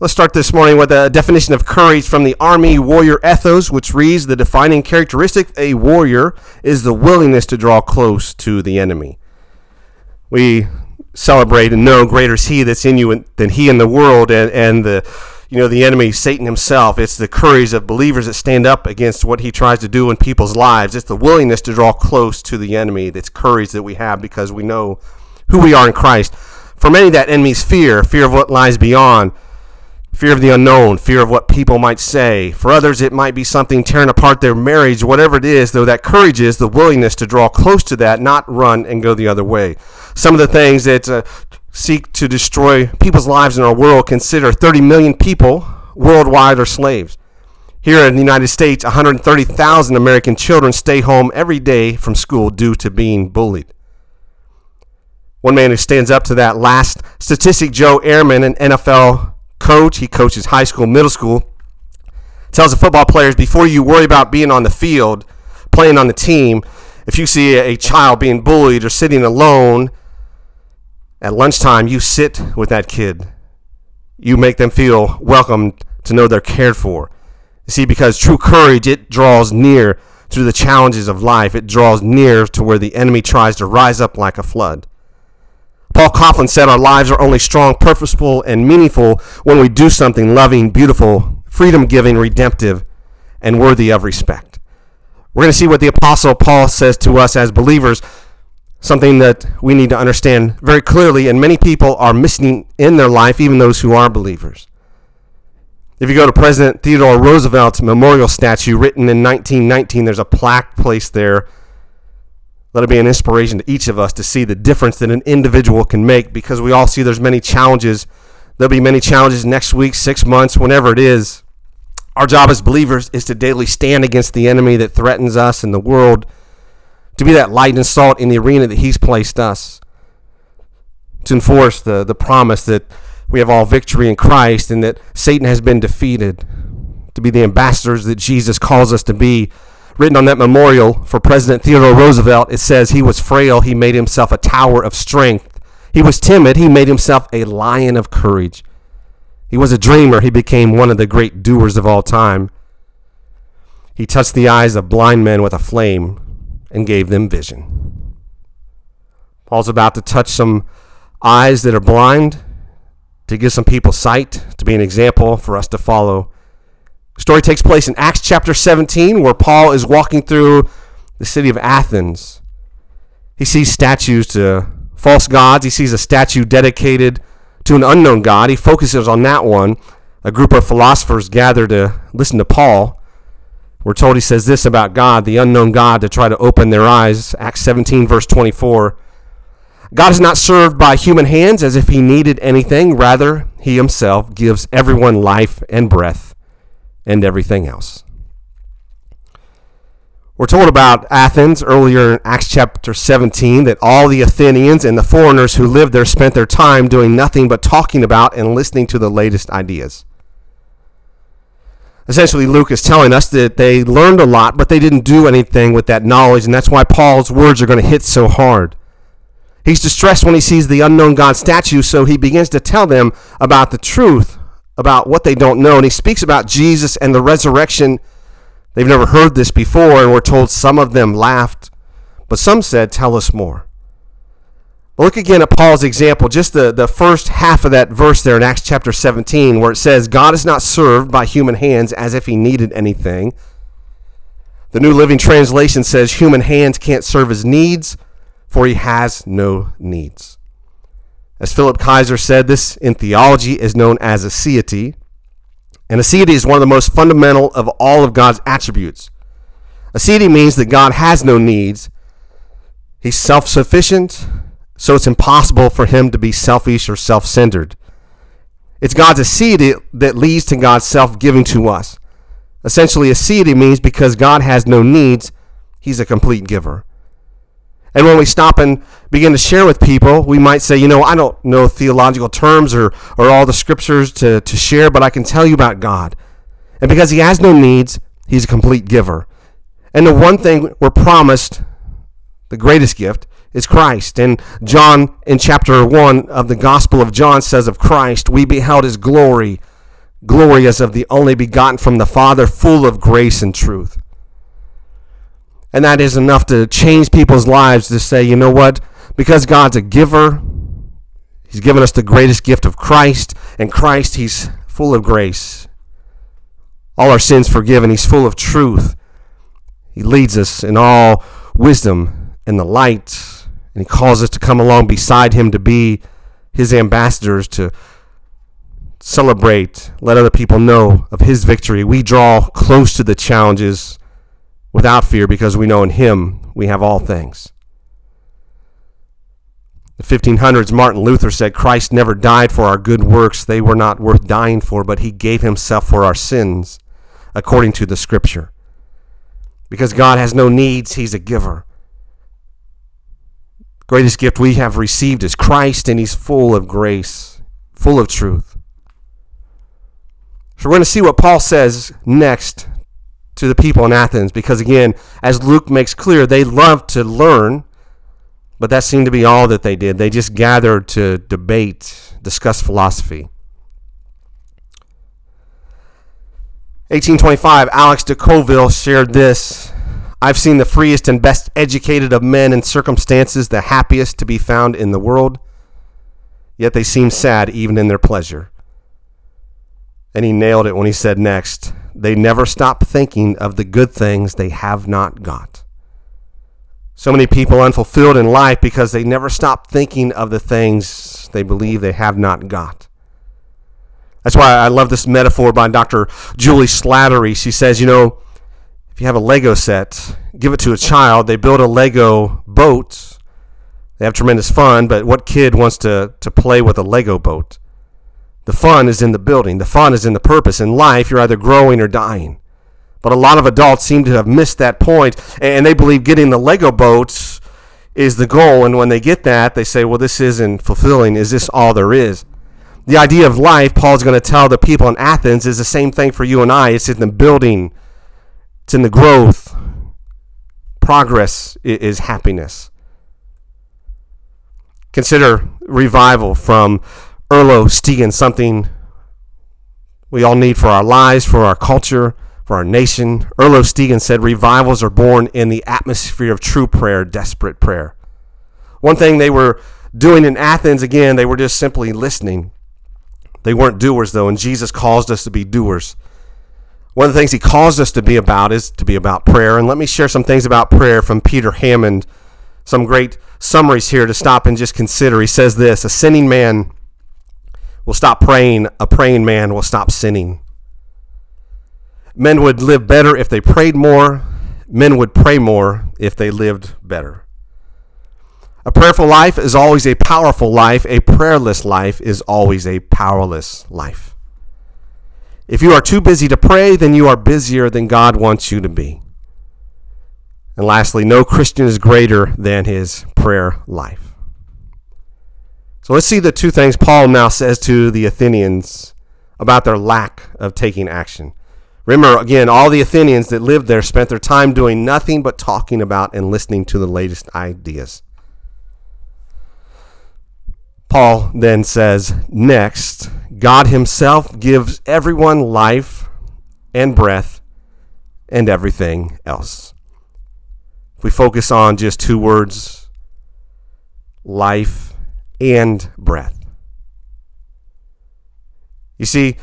Let's start this morning with a definition of courage from the Army Warrior Ethos, which reads The defining characteristic of a warrior is the willingness to draw close to the enemy. We celebrate and know greater is He that's in you than He in the world, and, and the you know the enemy, Satan himself. It's the courage of believers that stand up against what he tries to do in people's lives. It's the willingness to draw close to the enemy. That's courage that we have because we know who we are in Christ. For many, that enemy's fear, fear of what lies beyond fear of the unknown, fear of what people might say. For others, it might be something tearing apart their marriage, whatever it is, though that courage is the willingness to draw close to that, not run and go the other way. Some of the things that uh, seek to destroy people's lives in our world consider 30 million people worldwide are slaves. Here in the United States, 130,000 American children stay home every day from school due to being bullied. One man who stands up to that last statistic, Joe Ehrmann, an NFL coach. He coaches high school, middle school. Tells the football players before you worry about being on the field, playing on the team, if you see a child being bullied or sitting alone at lunchtime, you sit with that kid. You make them feel welcome to know they're cared for. You see, because true courage, it draws near to the challenges of life. It draws near to where the enemy tries to rise up like a flood. Paul Coughlin said our lives are only strong, purposeful, and meaningful when we do something loving, beautiful, freedom giving, redemptive, and worthy of respect. We're going to see what the Apostle Paul says to us as believers, something that we need to understand very clearly, and many people are missing in their life, even those who are believers. If you go to President Theodore Roosevelt's memorial statue written in 1919, there's a plaque placed there let it be an inspiration to each of us to see the difference that an individual can make because we all see there's many challenges. There'll be many challenges next week, six months, whenever it is. Our job as believers is to daily stand against the enemy that threatens us and the world, to be that light and salt in the arena that He's placed us, to enforce the, the promise that we have all victory in Christ and that Satan has been defeated, to be the ambassadors that Jesus calls us to be written on that memorial for President Theodore Roosevelt, it says, He was frail, he made himself a tower of strength. He was timid, he made himself a lion of courage. He was a dreamer, he became one of the great doers of all time. He touched the eyes of blind men with a flame and gave them vision. Paul's about to touch some eyes that are blind to give some people sight, to be an example for us to follow. Story takes place in Acts chapter 17, where Paul is walking through the city of Athens. He sees statues to false gods. He sees a statue dedicated to an unknown God. He focuses on that one. A group of philosophers gather to listen to Paul. We're told he says this about God, the unknown God, to try to open their eyes. Acts 17, verse 24. God is not served by human hands as if he needed anything. Rather, he himself gives everyone life and breath and everything else. We're told about Athens earlier in Acts chapter 17 that all the Athenians and the foreigners who lived there spent their time doing nothing but talking about and listening to the latest ideas. Essentially, Luke is telling us that they learned a lot, but they didn't do anything with that knowledge, and that's why Paul's words are going to hit so hard. He's distressed when he sees the unknown God statue, so he begins to tell them about the truth about what they don't know. And he speaks about Jesus and the resurrection. They've never heard this before, and we're told some of them laughed, but some said, Tell us more. Look again at Paul's example, just the, the first half of that verse there in Acts chapter 17, where it says, God is not served by human hands as if he needed anything. The New Living Translation says, Human hands can't serve his needs, for he has no needs. As Philip Kayser said, this in theology is known as aseity. And aseity is one of the most fundamental of all of God's attributes. Aseity means that God has no needs. He's self sufficient, so it's impossible for him to be selfish or self centered. It's God's aseity that leads to God's self giving to us. Essentially, aseity means because God has no needs, he's a complete giver. And when we stop and begin to share with people, we might say, you know, I don't know theological terms or, or all the scriptures to, to share, but I can tell you about God. And because He has no needs, He's a complete giver. And the one thing we're promised, the greatest gift, is Christ. And John, in chapter 1 of the Gospel of John, says of Christ, We beheld His glory, glory as of the only begotten from the Father, full of grace and truth. And that is enough to change people's lives to say, you know what? Because God's a giver, He's given us the greatest gift of Christ, and Christ, He's full of grace. All our sins forgiven. He's full of truth. He leads us in all wisdom and the light, and He calls us to come along beside Him to be His ambassadors, to celebrate, let other people know of His victory. We draw close to the challenges without fear because we know in Him we have all things. The 1500s, Martin Luther said, Christ never died for our good works. They were not worth dying for, but he gave himself for our sins, according to the scripture. Because God has no needs, he's a giver. Greatest gift we have received is Christ, and he's full of grace, full of truth. So we're going to see what Paul says next to the people in Athens, because again, as Luke makes clear, they loved to learn but that seemed to be all that they did. They just gathered to debate, discuss philosophy. 1825, Alexis de Tocqueville shared this I've seen the freest and best educated of men in circumstances the happiest to be found in the world, yet they seem sad even in their pleasure. And he nailed it when he said next, they never stop thinking of the good things they have not got. So many people unfulfilled in life because they never stop thinking of the things they believe they have not got. That's why I love this metaphor by Dr. Julie Slattery. She says, you know, if you have a Lego set, give it to a child, they build a Lego boat. They have tremendous fun, but what kid wants to, to play with a Lego boat? The fun is in the building, the fun is in the purpose. In life, you're either growing or dying. But a lot of adults seem to have missed that point, and they believe getting the Lego boats is the goal. And when they get that, they say, well, this isn't fulfilling. Is this all there is? The idea of life, Paul's going to tell the people in Athens, is the same thing for you and I. It's in the building, it's in the growth. Progress is happiness. Consider revival from Erlo Stegen, something we all need for our lives, for our culture for our nation. Erlo Stegen said revivals are born in the atmosphere of true prayer, desperate prayer. One thing they were doing in Athens, again, they were just simply listening. They weren't doers, though, and Jesus caused us to be doers. One of the things he calls us to be about is to be about prayer. And let me share some things about prayer from Peter Hammond. Some great summaries here to stop and just consider. He says this A sinning man will stop praying, a praying man will stop sinning. Men would live better if they prayed more. Men would pray more if they lived better. A prayerful life is always a powerful life. A prayerless life is always a powerless life. If you are too busy to pray, then you are busier than God wants you to be. And lastly, no Christian is greater than his prayer life. So let's see the two things Paul now says to the Athenians about their lack of taking action. Remember, again, all the Athenians that lived there spent their time doing nothing but talking about and listening to the latest ideas. Paul then says, next, God Himself gives everyone life and breath and everything else. If we focus on just two words, life and breath. You see,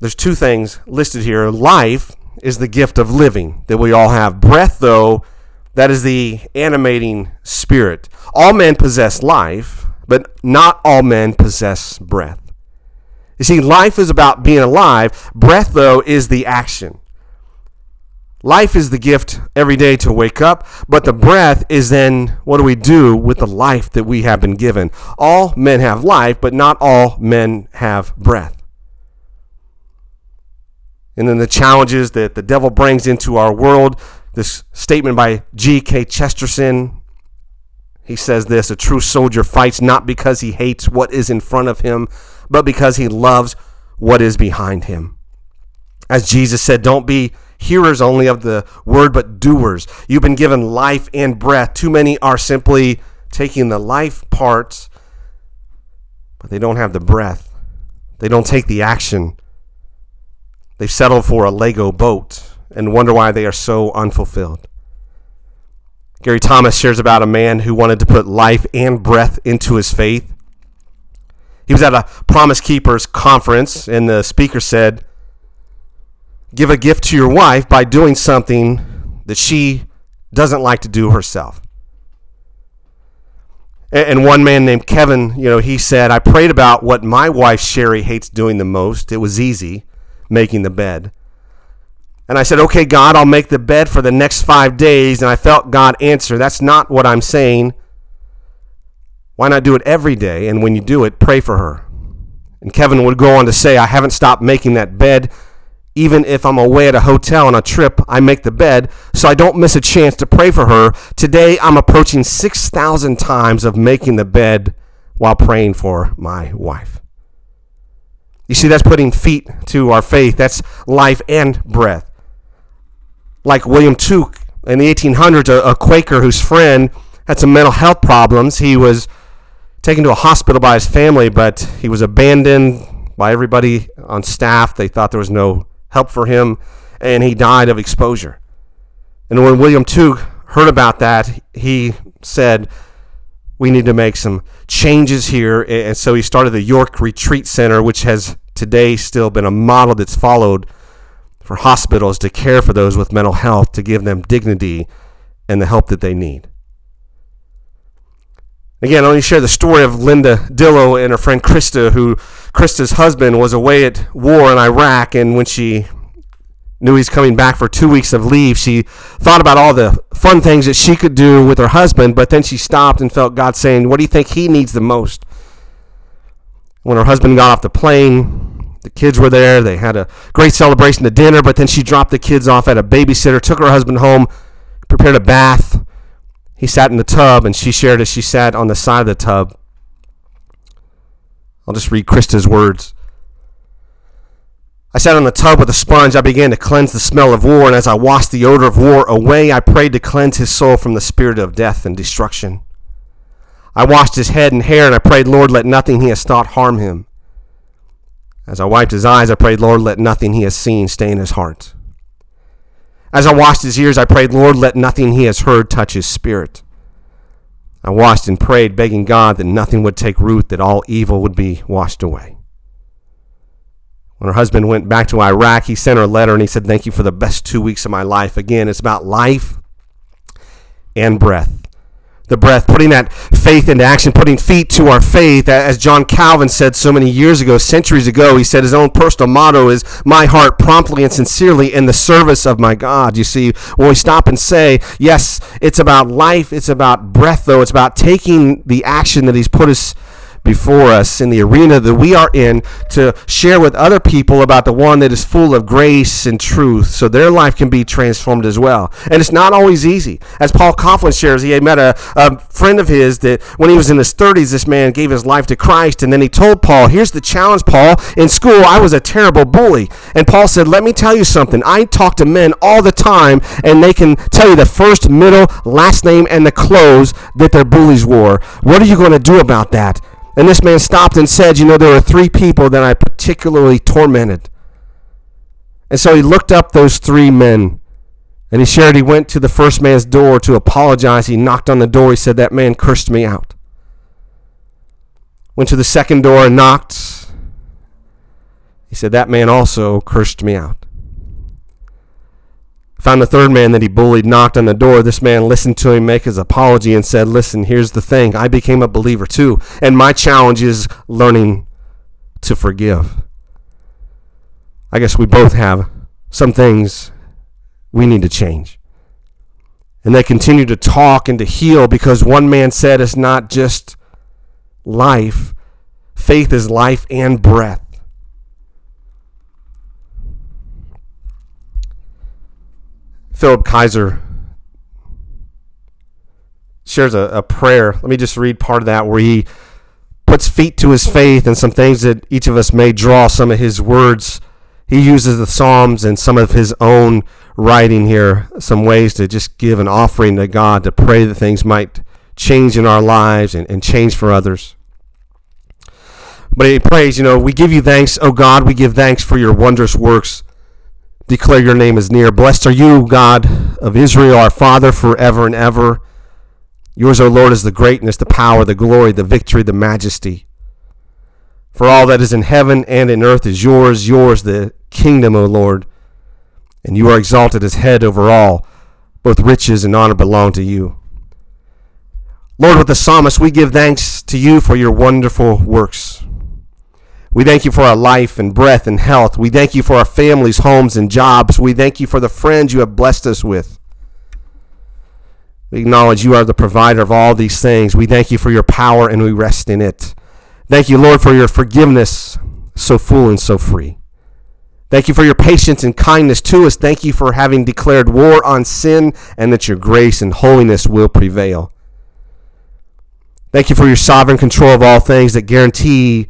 there's two things listed here. Life is the gift of living that we all have. Breath, though, that is the animating spirit. All men possess life, but not all men possess breath. You see, life is about being alive. Breath, though, is the action. Life is the gift every day to wake up, but the breath is then what do we do with the life that we have been given? All men have life, but not all men have breath and then the challenges that the devil brings into our world. This statement by G.K. Chesterton. He says this A true soldier fights not because he hates what is in front of him, but because he loves what is behind him. As Jesus said, don't be hearers only of the word, but doers. You've been given life and breath. Too many are simply taking the life parts, but they don't have the breath. They don't take the action They've settled for a Lego boat and wonder why they are so unfulfilled. Gary Thomas shares about a man who wanted to put life and breath into his faith. He was at a Promise Keepers conference, and the speaker said, Give a gift to your wife by doing something that she doesn't like to do herself. And one man named Kevin, you know, he said, I prayed about what my wife Sherry hates doing the most. It was easy, making the bed. And I said, okay, God, I'll make the bed for the next five days. And I felt God answer, that's not what I'm saying. Why not do it every day? And when you do it, pray for her. And Kevin would go on to say, I haven't stopped making that bed. Even if I'm away at a hotel on a trip, I make the bed so I don't miss a chance to pray for her. Today, I'm approaching 6,000 times of making the bed while praying for my wife. You see, that's putting feet to our faith. That's life and breath like William Tuke in the 1800s, a, a Quaker whose friend had some mental health problems. He was taken to a hospital by his family, but he was abandoned by everybody on staff. They thought there was no help for him, and he died of exposure. And when William Tuke heard about that, he said, We need to make some changes here. And so he started the York Retreat Center, which has today still been a model that's followed for hospitals to care for those with mental health, to give them dignity and the help that they need. Again, let me share the story of Linda Dillow and her friend Krista, who Krista's husband was away at war in Iraq, and when she knew he's coming back for two weeks of leave, she thought about all the fun things that she could do with her husband, but then she stopped and felt God saying, What do you think he needs the most? When her husband got off the plane, the kids were there. They had a great celebration at dinner, but then she dropped the kids off at a babysitter, took her husband home, prepared a bath. He sat in the tub, and she shared as she sat on the side of the tub. I'll just read Krista's words. I sat on the tub with a sponge. I began to cleanse the smell of war, and as I washed the odor of war away, I prayed to cleanse his soul from the spirit of death and destruction. I washed his head and hair, and I prayed, Lord, let nothing he has thought harm him. As I wiped his eyes, I prayed, Lord, let nothing he has seen stay in his heart. As I washed his ears, I prayed, Lord, let nothing he has heard touch his spirit. I washed and prayed, begging God that nothing would take root, that all evil would be washed away. When her husband went back to Iraq, he sent her a letter and he said, Thank you for the best two weeks of my life. Again, it's about life and breath the breath, putting that faith into action, putting feet to our faith. As John Calvin said so many years ago, centuries ago, he said his own personal motto is, My heart promptly and sincerely in the service of my God. You see, when we stop and say, Yes, it's about life, it's about breath, though, it's about taking the action that he's put us before us in the arena that we are in to share with other people about the one that is full of grace and truth so their life can be transformed as well. And it's not always easy. As Paul Coughlin shares, he had met a, a friend of his that when he was in his 30s, this man gave his life to Christ. And then he told Paul, Here's the challenge, Paul. In school, I was a terrible bully. And Paul said, Let me tell you something. I talk to men all the time, and they can tell you the first, middle, last name, and the clothes that their bullies wore. What are you going to do about that? And this man stopped and said, You know, there were three people that I particularly tormented. And so he looked up those three men. And he shared he went to the first man's door to apologize. He knocked on the door. He said, That man cursed me out. Went to the second door and knocked. He said, That man also cursed me out. Found the third man that he bullied, knocked on the door. This man listened to him make his apology and said, Listen, here's the thing. I became a believer too. And my challenge is learning to forgive. I guess we both have some things we need to change. And they continue to talk and to heal because one man said it's not just life, faith is life and breath. Philip Kayser shares a, a, prayer. Let me just read part of that where he puts feet to his faith and some things that each of us may draw some of his words. He uses the Psalms and some of his own writing here, some ways to just give an offering to God to pray that things might change in our lives and, and change for others. But he prays, you know, we give you thanks, O God, we give thanks for your wondrous works declare your name is near. Blessed are you, God of Israel, our Father, forever and ever. Yours, O Lord, is the greatness, the power, the glory, the victory, the majesty. For all that is in heaven and in earth is yours, yours the kingdom, O Lord. And you are exalted as head over all. Both riches and honor belong to you. Lord, with the psalmist, we give thanks to you for your wonderful works. We thank you for our life and breath and health. We thank you for our families, homes, and jobs. We thank you for the friends you have blessed us with. We acknowledge you are the provider of all these things. We thank you for your power and we rest in it. Thank you, Lord, for your forgiveness, so full and so free. Thank you for your patience and kindness to us. Thank you for having declared war on sin and that your grace and holiness will prevail. Thank you for your sovereign control of all things that guarantee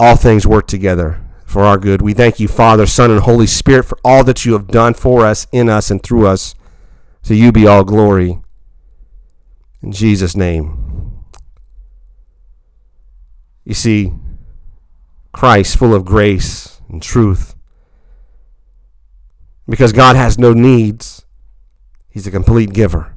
all things work together for our good. We thank you, Father, Son, and Holy Spirit, for all that you have done for us, in us, and through us. To you be all glory. In Jesus' name. You see, Christ, full of grace and truth. Because God has no needs, He's a complete giver.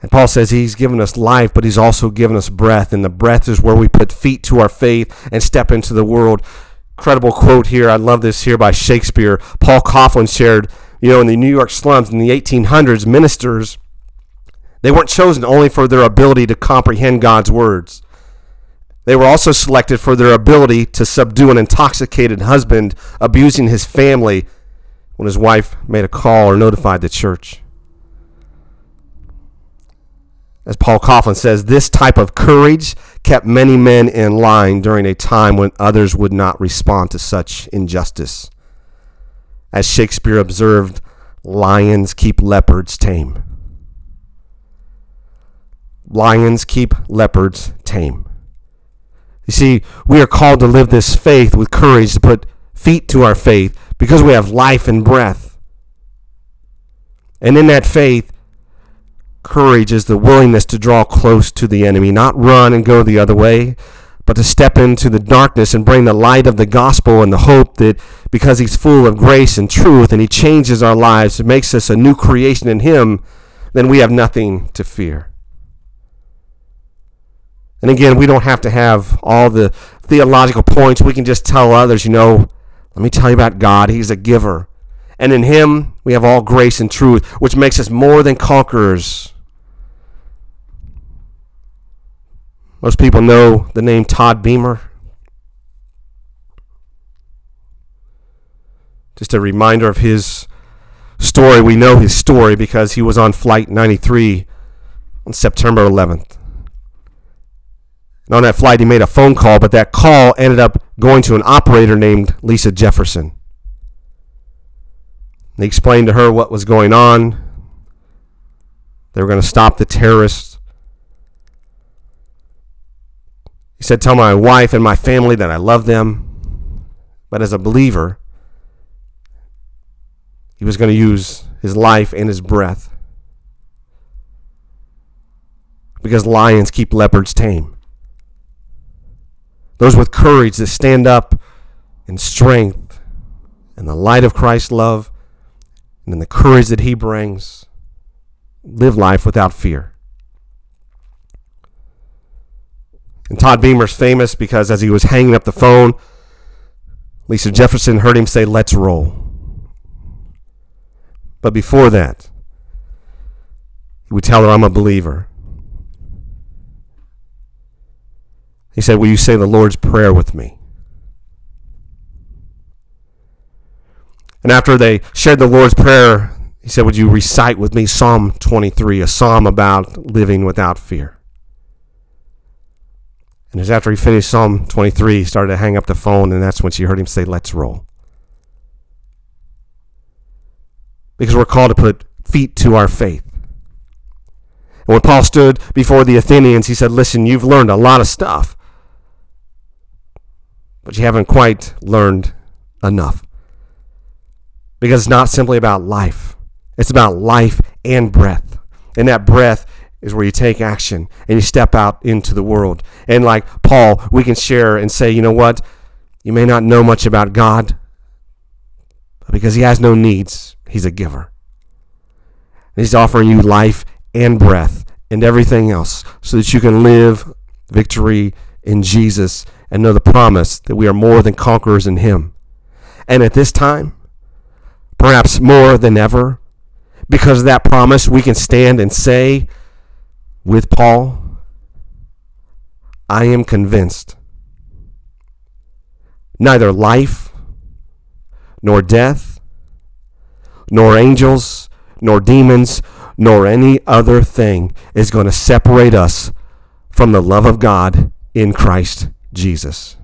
And Paul says he's given us life, but he's also given us breath. And the breath is where we put feet to our faith and step into the world. Incredible quote here. I love this here by Shakespeare. Paul Coughlin shared, you know, in the New York slums in the 1800s, ministers, they weren't chosen only for their ability to comprehend God's words. They were also selected for their ability to subdue an intoxicated husband abusing his family when his wife made a call or notified the church. As Paul Coughlin says, this type of courage kept many men in line during a time when others would not respond to such injustice. As Shakespeare observed, lions keep leopards tame. Lions keep leopards tame. You see, we are called to live this faith with courage, to put feet to our faith because we have life and breath. And in that faith, courage is the willingness to draw close to the enemy, not run and go the other way, but to step into the darkness and bring the light of the gospel and the hope that because he's full of grace and truth and he changes our lives, it makes us a new creation in him, then we have nothing to fear. And again, we don't have to have all the theological points. We can just tell others, you know, let me tell you about God. He's a giver. And in Him, we have all grace and truth, which makes us more than conquerors. Most people know the name Todd Beamer. Just a reminder of his story. We know his story because he was on Flight 93 on September 11th. And on that flight, he made a phone call, but that call ended up going to an operator named Lisa Jefferson. They explained to her what was going on. They were going to stop the terrorists. He said, Tell my wife and my family that I love them. But as a believer, he was going to use his life and his breath. Because lions keep leopards tame those with courage that stand up in strength and the light of Christ's love and in the courage that he brings, live life without fear. And Todd Beamer's famous because as he was hanging up the phone, Lisa Jefferson heard him say, Let's roll. But before that, he would tell her, I'm a believer. He said, Will you say the Lord's Prayer with me? And after they shared the Lord's Prayer, he said, Would you recite with me Psalm 23, a psalm about living without fear? And as after he finished Psalm 23, he started to hang up the phone, and that's when she heard him say, Let's roll. Because we're called to put feet to our faith. And when Paul stood before the Athenians, he said, Listen, you've learned a lot of stuff but you haven't quite learned enough. Because it's not simply about life, it's about life and breath. And that breath is where you take action and you step out into the world. And like Paul, we can share and say, you know what? You may not know much about God, but because he has no needs, he's a giver. And he's offering you life and breath and everything else so that you can live victory in Jesus and know the promise that we are more than conquerors in him. And at this time, perhaps more than ever, because of that promise, we can stand and say with Paul, I am convinced neither life, nor death, nor angels, nor demons, nor any other thing is going to separate us from the love of God in Christ Jesus.